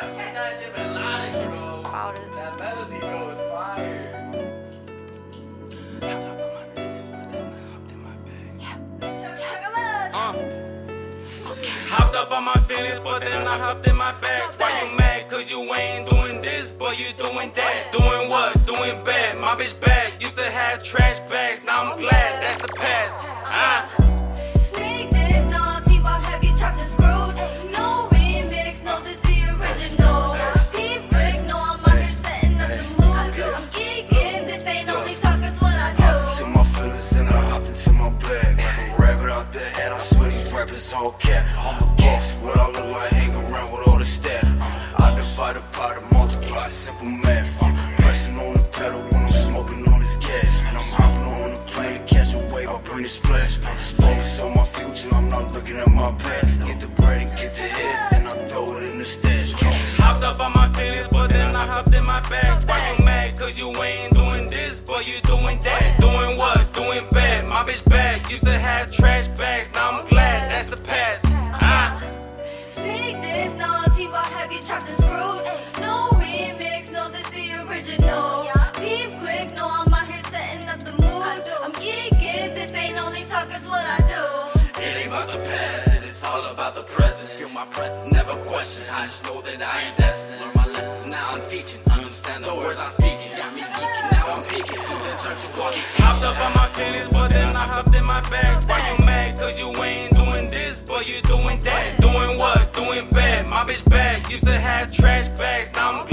Check that shit. That melody, bro, is fire. Hopped up on my feelings, but then I hopped in my bag. Why you mad? Cause you ain't doing this, but you doing that. Doing what? Doing bad. My bitch bad. Used to have trash bags, I'm a boss, what I look like, hang around with all the staff. I divide the pot and multiply, simple math. I'm pressing on the pedal when I'm smoking on this gas. And I'm hopping on the plane to catch a wave, I bring the splash. Focus on my future, I'm not looking at my past. Get the bread and get the head, then I throw it in the stash. Hopped up on my feelings, but then I hopped in my bag. Why you mad? Cause you ain't doing this, but you doing that. Doing what? Doing bad. My bitch bad. Used to have trash bags, past, it is all about the present. Feel my presence, never question. I just know that I am destined. Learn my lessons, now I'm teaching. Understand the words I'm speaking. Got me geeking, now I'm peeking. Then turn to all these Hopped up on my feelings, but then I hopped in my bag. Why you mad? Cause you ain't doing this, but you doing that. Doing what? Doing bad. My bitch bad. Used to have trash bags, now I'm